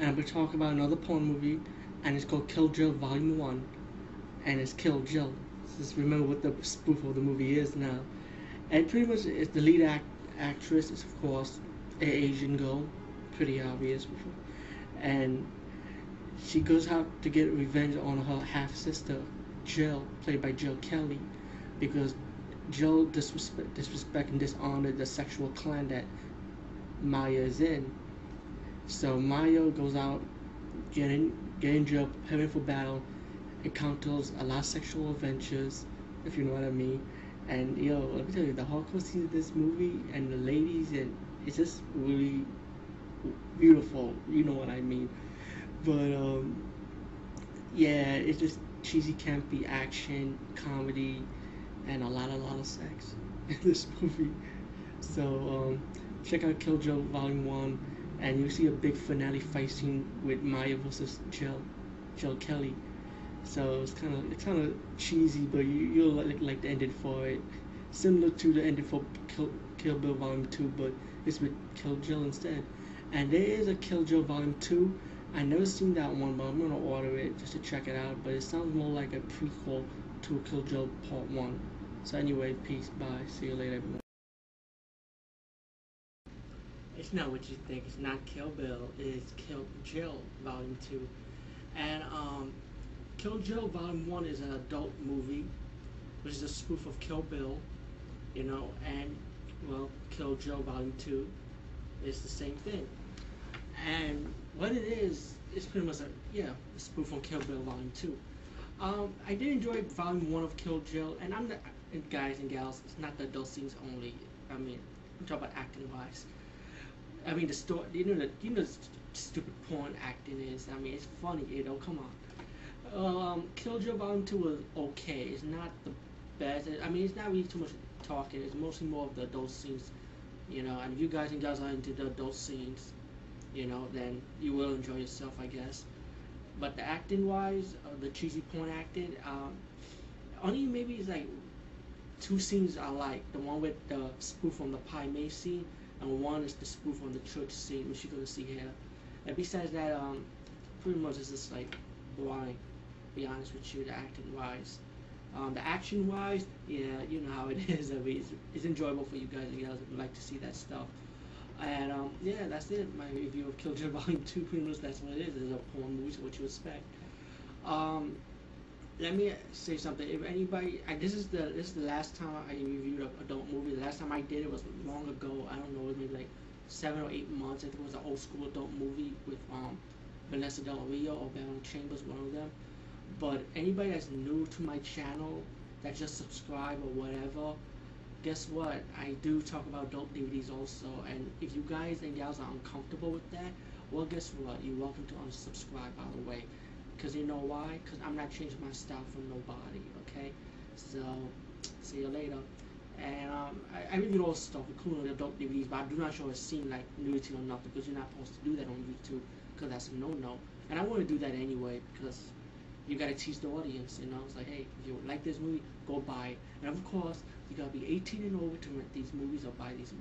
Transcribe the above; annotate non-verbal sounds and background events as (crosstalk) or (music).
and I'm gonna talk about another porn movie, and it's called Kill Jill Volume One, and it's Kill Jill. Just remember what the spoof of the movie is now, and pretty much it's the lead act actress is of course an Asian girl, pretty obvious, and she goes out to get revenge on her half sister, Jill, played by Jill Kelly, because Jill disrespect, disrespect and dishonored the sexual clan that Mya is in. So Mya goes out, getting getting Jill preparing for battle, encounters a lot of sexual adventures, if you know what I mean. And yo, let me tell you, the hardcore scenes of this movie and the ladies and it's just really beautiful. You know what I mean. But um, yeah, it's just cheesy, campy action, comedy, and a lot, a lot of sex (laughs) in this movie. So um, check out Kill Jill Volume One, and you'll see a big finale fight scene with Mya versus Jill, Jill Kelly. So it's kind of it's kind of cheesy, but you you'll like, like the ending for it, similar to the ending for Kill, Kill Bill Volume Two, but it's with Kill Jill instead. And there is a Kill Jill Volume Two. I never seen that one, but I'm gonna order it just to check it out. But it sounds more like a prequel to Kill Jill Part One. So anyway, peace, bye, see you later, everyone. It's not what you think. It's not Kill Bill. It's Kill Jill Volume Two, and um, Kill Jill Volume One is an adult movie, which is a spoof of Kill Bill, you know, and well, Kill Jill Volume Two is the same thing, and what it is is pretty much a yeah a spoof on Kill Bill Volume Two. Um, I did enjoy Volume One of Kill Jill, and I'm the guys and gals. It's not the adult scenes only. I mean, I'm talking about acting wise. I mean the story. You know the you know the stupid porn acting is. I mean it's funny. You know, come on. Um, Kill Jill Volume Two was okay. It's not the best. I mean it's not really too much talking. It's mostly more of the adult scenes. You know, and if you guys and gals are into the adult scenes, you know, then you will enjoy yourself, I guess. But the acting wise, uh, the cheesy porn acting, um, only maybe it's like two scenes I like. The one with the spoof from the Pai Mei scene, and one is the spoof on the church scene, which you're gonna see here. And besides that, um, pretty much it's just like boring. Be honest with you, the acting wise. Um, the action wise, yeah, you know how it (laughs) is. I mean, it's, it's enjoyable for you guys. You guys would like to see that stuff. And um, yeah, that's it. My review of Kill Jill Volume 2, pretty much that's what it is. It's a porn movie, so what you expect. Um, let me say something. If anybody, I, this is the this is the last time I reviewed an adult movie. The last time I did it was long ago. I don't know, maybe like seven or eight months. I think it was an old school adult movie with um, Vanessa Del Rio or Baron Chambers, one of them. But anybody that's new to my channel, that just subscribe or whatever, guess what? I do talk about adult DVDs also. And if you guys and gals are uncomfortable with that, well, guess what? You're welcome to unsubscribe, by the way. Because you know why? Because I'm not changing my style for nobody, okay? So, see you later. And um, I, I review all stuff, including adult DVDs, but I do not show a scene like nudity or nothing because you're not supposed to do that on YouTube because that's a no-no. And I want to do that anyway because you gotta teach the audience, you know. It's like, hey, if you like this movie, go buy it. And of course, you gotta be 18 and over to rent these movies or buy these movies.